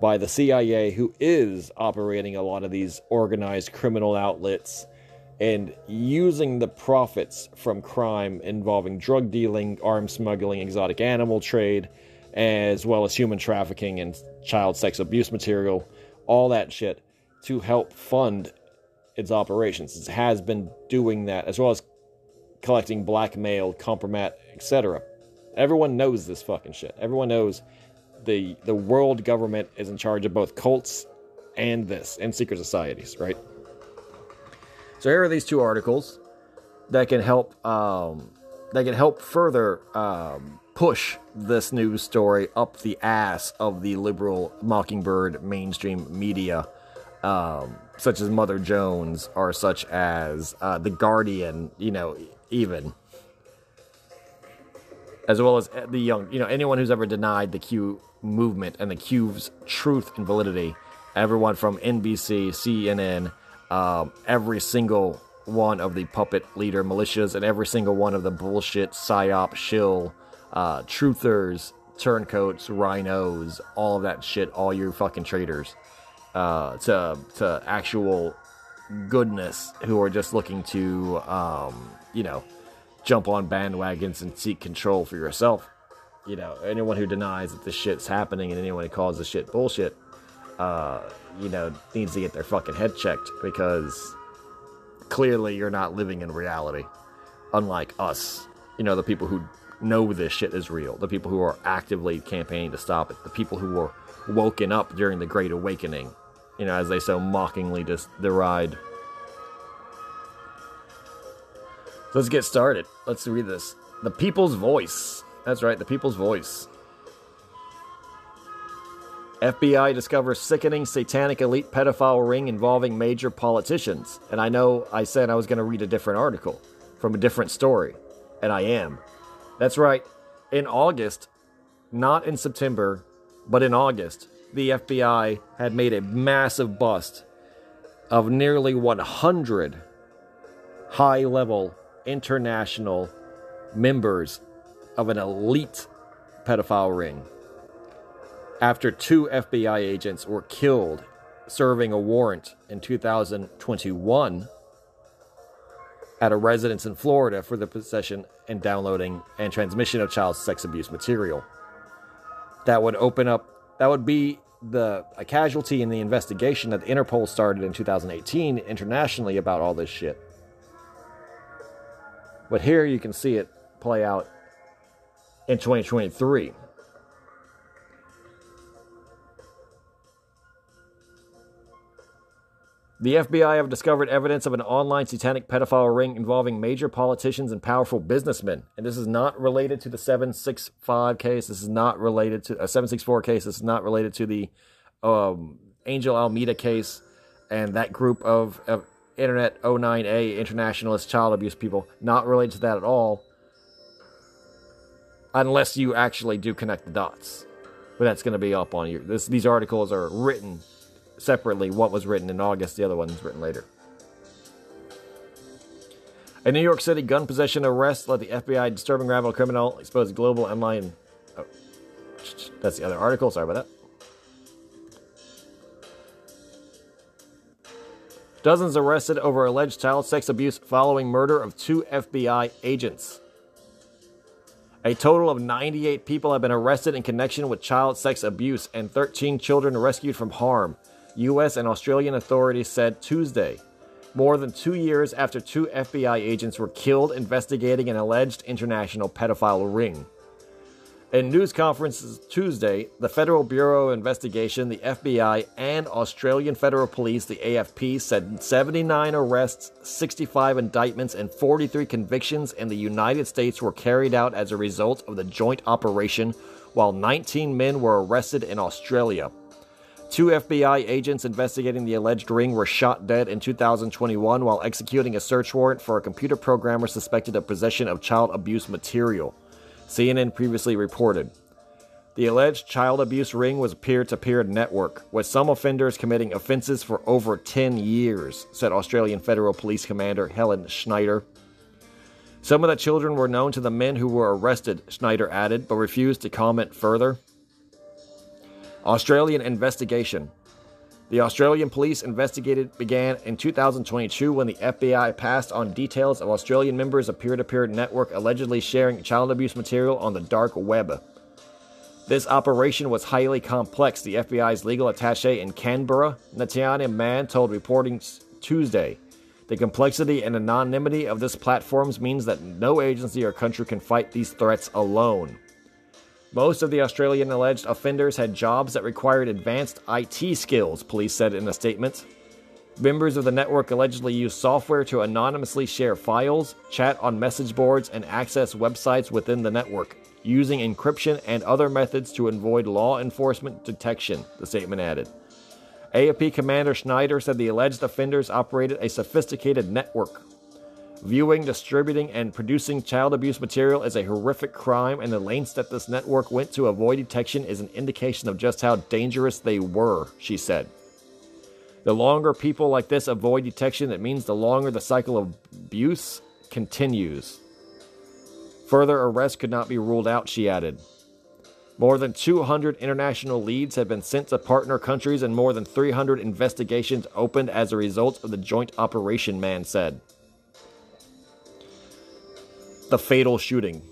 by the CIA, who is operating a lot of these organized criminal outlets and using the profits from crime involving drug dealing, arms smuggling, exotic animal trade, as well as human trafficking and child sex abuse material all that shit to help fund its operations. It has been doing that as well as collecting blackmail, compromat, etc. Everyone knows this fucking shit. Everyone knows the the world government is in charge of both cults and this and secret societies, right? So here are these two articles that can help um, that can help further um, push this news story up the ass of the liberal mockingbird mainstream media, um, such as Mother Jones or such as uh, the Guardian. You know, even as well as the young, you know, anyone who's ever denied the Q movement and the Q's truth and validity. Everyone from NBC, CNN, um, every single one of the puppet leader militias, and every single one of the bullshit psyop shill uh, truthers, turncoats, rhinos, all of that shit, all your fucking traitors, uh, to to actual goodness who are just looking to, um, you know, jump on bandwagons and seek control for yourself. You know, anyone who denies that this shit's happening and anyone who calls this shit bullshit, uh, you know, needs to get their fucking head checked because clearly you're not living in reality. Unlike us, you know, the people who know this shit is real, the people who are actively campaigning to stop it, the people who were woken up during the Great Awakening, you know, as they so mockingly just deride. Let's get started. Let's read this. The People's Voice. That's right, the People's Voice. FBI discovers sickening satanic elite pedophile ring involving major politicians. And I know I said I was going to read a different article from a different story, and I am. That's right. In August, not in September, but in August, the FBI had made a massive bust of nearly 100 high level international members of an elite pedophile ring after two FBI agents were killed serving a warrant in 2021 at a residence in Florida for the possession and downloading and transmission of child sex abuse material. That would open up, that would be the a casualty in the investigation that Interpol started in 2018 internationally about all this shit. But here you can see it play out in 2023. The FBI have discovered evidence of an online satanic pedophile ring involving major politicians and powerful businessmen. And this is not related to the 765 case. This is not related to a 764 case. This is not related to the um, Angel Almeida case and that group of, of Internet O9A internationalist child abuse people. Not related to that at all. Unless you actually do connect the dots. But that's going to be up on you. This, these articles are written separately what was written in August, the other one one's written later. A New York City gun possession arrest led the FBI disturbing rival criminal exposed global online. Oh, that's the other article. Sorry about that. Dozens arrested over alleged child sex abuse following murder of two FBI agents. A total of 98 people have been arrested in connection with child sex abuse and 13 children rescued from harm. U.S. and Australian authorities said Tuesday, more than two years after two FBI agents were killed investigating an alleged international pedophile ring. In news conferences Tuesday, the Federal Bureau of Investigation, the FBI, and Australian Federal Police, the AFP, said 79 arrests, 65 indictments, and 43 convictions in the United States were carried out as a result of the joint operation, while 19 men were arrested in Australia. Two FBI agents investigating the alleged ring were shot dead in 2021 while executing a search warrant for a computer programmer suspected of possession of child abuse material. CNN previously reported. The alleged child abuse ring was a peer to peer network, with some offenders committing offenses for over 10 years, said Australian Federal Police Commander Helen Schneider. Some of the children were known to the men who were arrested, Schneider added, but refused to comment further. Australian investigation. The Australian police investigated began in 2022 when the FBI passed on details of Australian members of peer-to-peer network allegedly sharing child abuse material on the dark web. This operation was highly complex, the FBI's legal attache in Canberra, Natiana Mann, told reporting Tuesday. The complexity and anonymity of this platforms means that no agency or country can fight these threats alone. Most of the Australian alleged offenders had jobs that required advanced IT skills, police said in a statement. Members of the network allegedly used software to anonymously share files, chat on message boards, and access websites within the network using encryption and other methods to avoid law enforcement detection, the statement added. AFP Commander Schneider said the alleged offenders operated a sophisticated network. Viewing, distributing, and producing child abuse material is a horrific crime, and the lengths that this network went to avoid detection is an indication of just how dangerous they were, she said. The longer people like this avoid detection, it means the longer the cycle of abuse continues. Further arrests could not be ruled out, she added. More than 200 international leads have been sent to partner countries, and more than 300 investigations opened as a result of the joint operation, Mann said. The fatal shooting.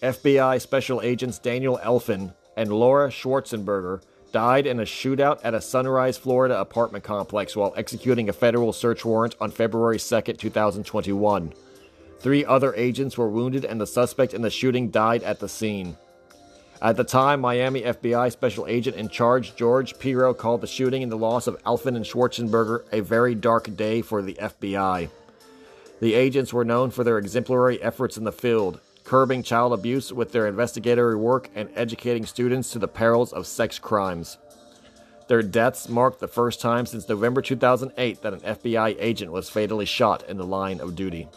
FBI Special Agents Daniel Alfin and Laura Schwarzenberger died in a shootout at a Sunrise, Florida apartment complex while executing a federal search warrant on February 2, 2021. Three other agents were wounded, and the suspect in the shooting died at the scene. At the time, Miami FBI Special Agent in charge George Piro called the shooting and the loss of Alfin and Schwarzenberger a very dark day for the FBI. The agents were known for their exemplary efforts in the field, curbing child abuse with their investigatory work and educating students to the perils of sex crimes. Their deaths marked the first time since November 2008 that an FBI agent was fatally shot in the line of duty.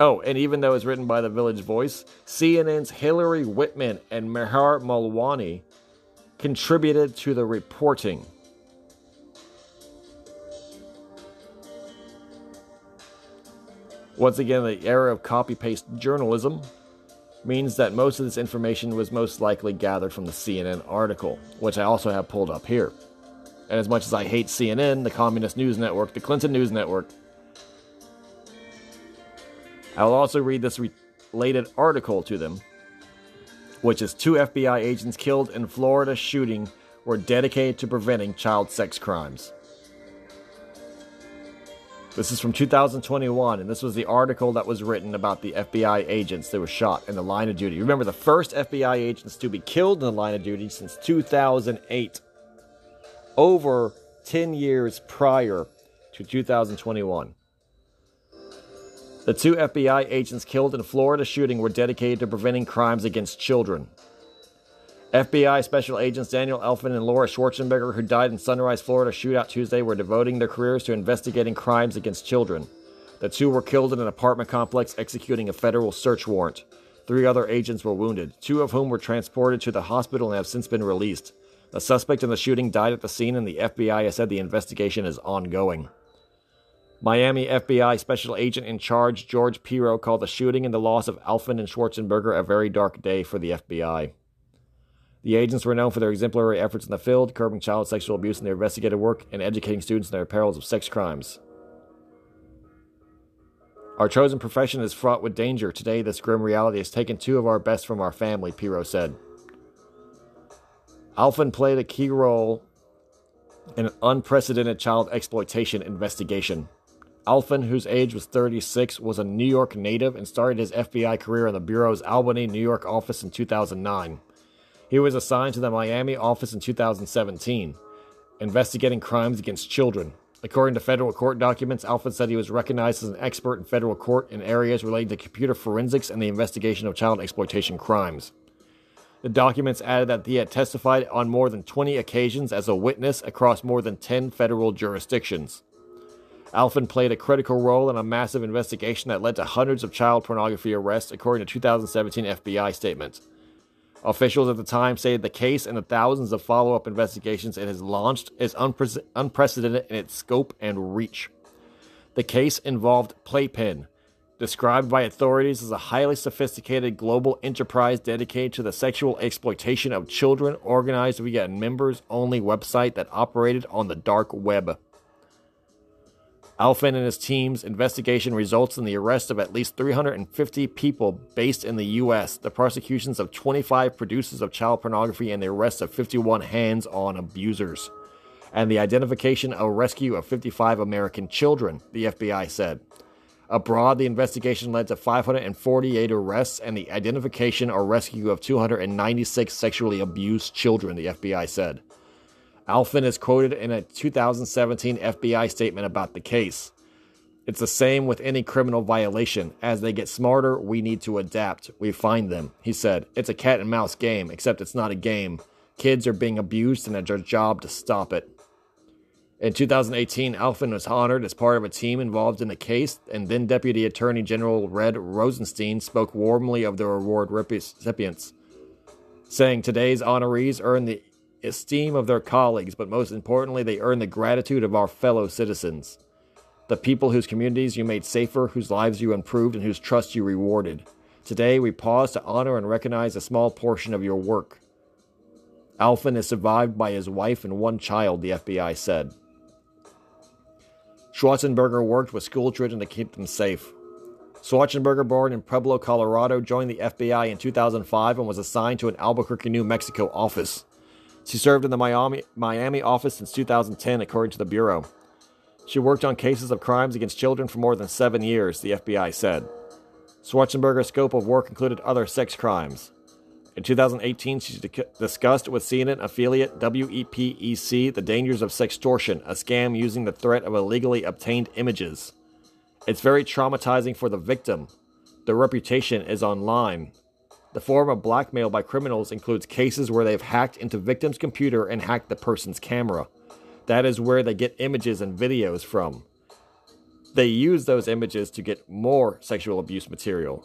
Oh, and even though it's written by the Village Voice, CNN's Hilary Whiteman and Meher Malwani contributed to the reporting. Once again, the era of copy paste journalism means that most of this information was most likely gathered from the CNN article, which I also have pulled up here. And as much as I hate CNN, the Communist News Network, the Clinton News Network, I will also read this related article to them, which is two FBI agents killed in Florida shooting were dedicated to preventing child sex crimes. This is from 2021, and this was the article that was written about the FBI agents that were shot in the line of duty. Remember, the first FBI agents to be killed in the line of duty since 2008, over 10 years prior to 2021. The two FBI agents killed in Florida shooting were dedicated to preventing crimes against children. FBI Special Agents Daniel Alfin and Laura Schwarzenberger, who died in Sunrise, Florida shootout Tuesday, were devoting their careers to investigating crimes against children. The two were killed in an apartment complex executing a federal search warrant. Three other agents were wounded, two of whom were transported to the hospital and have since been released. The suspect in the shooting died at the scene, and the FBI has said the investigation is ongoing. Miami FBI Special Agent in charge George Piro called the shooting and the loss of Alfin and Schwarzenberger a very dark day for the FBI. The agents were known for their exemplary efforts in the field, curbing child sexual abuse in their investigative work, and educating students in their perils of sex crimes. Our chosen profession is fraught with danger. Today, this grim reality has taken two of our best from our family, Piro said. Alfin played a key role in an unprecedented child exploitation investigation. Alfin, whose age was 36, was a New York native and started his FBI career in the Bureau's Albany, New York office in 2009. He was assigned to the Miami office in 2017, investigating crimes against children. According to federal court documents, Alfin said he was recognized as an expert in federal court in areas related to computer forensics and the investigation of child exploitation crimes. The documents added that he had testified on more than 20 occasions as a witness across more than 10 federal jurisdictions. Alfin played a critical role in a massive investigation that led to hundreds of child pornography arrests, according to 2017 FBI statement. Officials at the time say the case and the thousands of follow up investigations it has launched is unpre- unprecedented in its scope and reach. The case involved Playpen, described by authorities as a highly sophisticated global enterprise dedicated to the sexual exploitation of children organized via a members only website that operated on the dark web. Alfin and his team's investigation results in the arrest of at least 350 people based in the U.S., the prosecutions of 25 producers of child pornography, and the arrest of 51 hands on abusers, and the identification or rescue of 55 American children, the FBI said. Abroad, the investigation led to 548 arrests and the identification or rescue of 296 sexually abused children, the FBI said. Alfin is quoted in a 2017 FBI statement about the case. It's the same with any criminal violation. As they get smarter, we need to adapt. We find them. He said, It's a cat and mouse game, except it's not a game. Kids are being abused, and it's our job to stop it. In 2018, Alfin was honored as part of a team involved in the case, and then Deputy Attorney General Rod Rosenstein spoke warmly of the award recipients, saying today's honorees earn the esteem of their colleagues, but most importantly, they earn the gratitude of our fellow citizens. The people whose communities you made safer, whose lives you improved, and whose trust you rewarded. Today, we pause to honor and recognize a small portion of your work. Alfin is survived by his wife and one child, the FBI said. Schwarzenberger worked with school children to keep them safe. Schwarzenberger, born in Pueblo, Colorado, joined the FBI in 2005 and was assigned to an Albuquerque, New Mexico office. She served in the Miami, Miami office since 2010, according to the Bureau. She worked on cases of crimes against children for more than seven years, the FBI said. Schwarzenberger's scope of work included other sex crimes. In 2018, she discussed with CNN affiliate WPEC the dangers of sextortion, a scam using the threat of illegally obtained images. It's very traumatizing for the victim. The reputation is online. The form of blackmail by criminals includes cases where they've hacked into victim's computer and hacked the person's camera. That is where they get images and videos from. They use those images to get more sexual abuse material.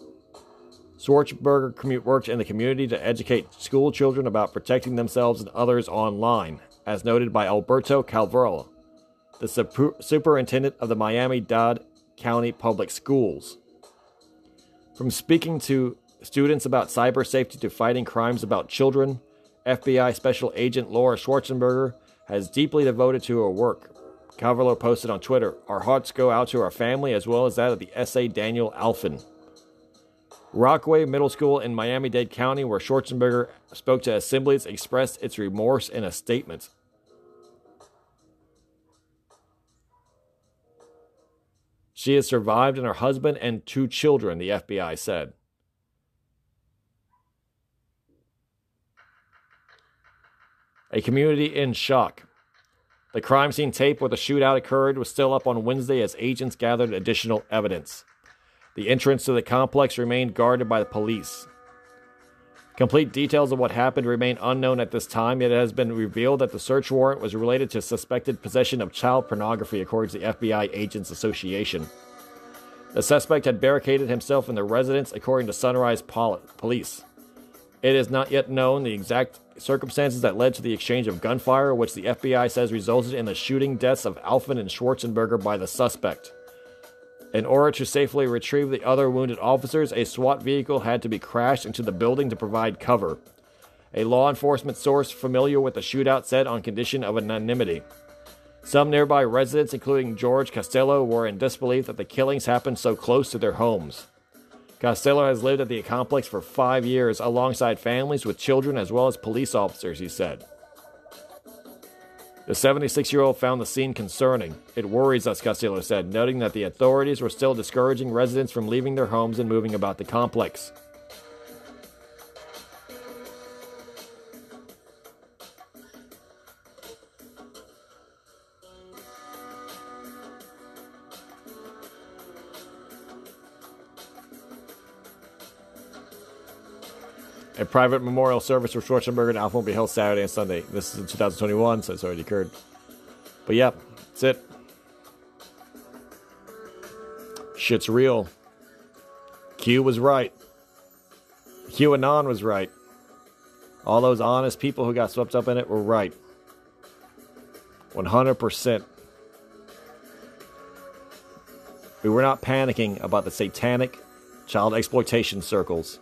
Schwarzenberger worked in the community to educate school children about protecting themselves and others online, as noted by Alberto Calvarella, the super- superintendent of the Miami Dade County Public Schools. From speaking to students about cyber safety to fighting crimes about children, FBI Special Agent Laura Schwarzenberger has deeply devoted to her work. Carvalho posted on Twitter, Our hearts go out to our family as well as that of the SA Daniel Alfin. Rockaway Middle School in Miami Dade County, where Schwarzenberger spoke to assemblies, expressed its remorse in a statement. She has survived and her husband and two children, the FBI said. A community in shock. The crime scene tape where the shootout occurred was still up on Wednesday as agents gathered additional evidence. The entrance to the complex remained guarded by the police. Complete details of what happened remain unknown at this time, yet it has been revealed that the search warrant was related to suspected possession of child pornography, according to the FBI Agents Association. The suspect had barricaded himself in the residence, according to Sunrise Police. It is not yet known the exact circumstances that led to the exchange of gunfire, which the FBI says resulted in the shooting deaths of Alfin and Schwarzenberger by the suspect. In order to safely retrieve the other wounded officers, a SWAT vehicle had to be crashed into the building to provide cover. A law enforcement source familiar with the shootout said on condition of anonymity. Some nearby residents, including George Costello, were in disbelief that the killings happened so close to their homes. Costello has lived at the complex for five years alongside families with children as well as police officers, he said. The 76 year old found the scene concerning. It worries us, Costello said, noting that the authorities were still discouraging residents from leaving their homes and moving about the complex. A private memorial service for Schwarzenberger and Alfin will be held Saturday and Sunday. This is in 2021, so it's already occurred. But yeah, that's it. Shit's real. Q was right. QAnon was right. All those honest people who got swept up in it were right. 100%. We were not panicking about the satanic child exploitation circles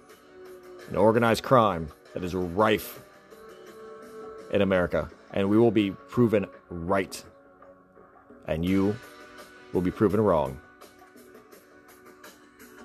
and organized crime that is rife in America. And we will be proven right. And you will be proven wrong.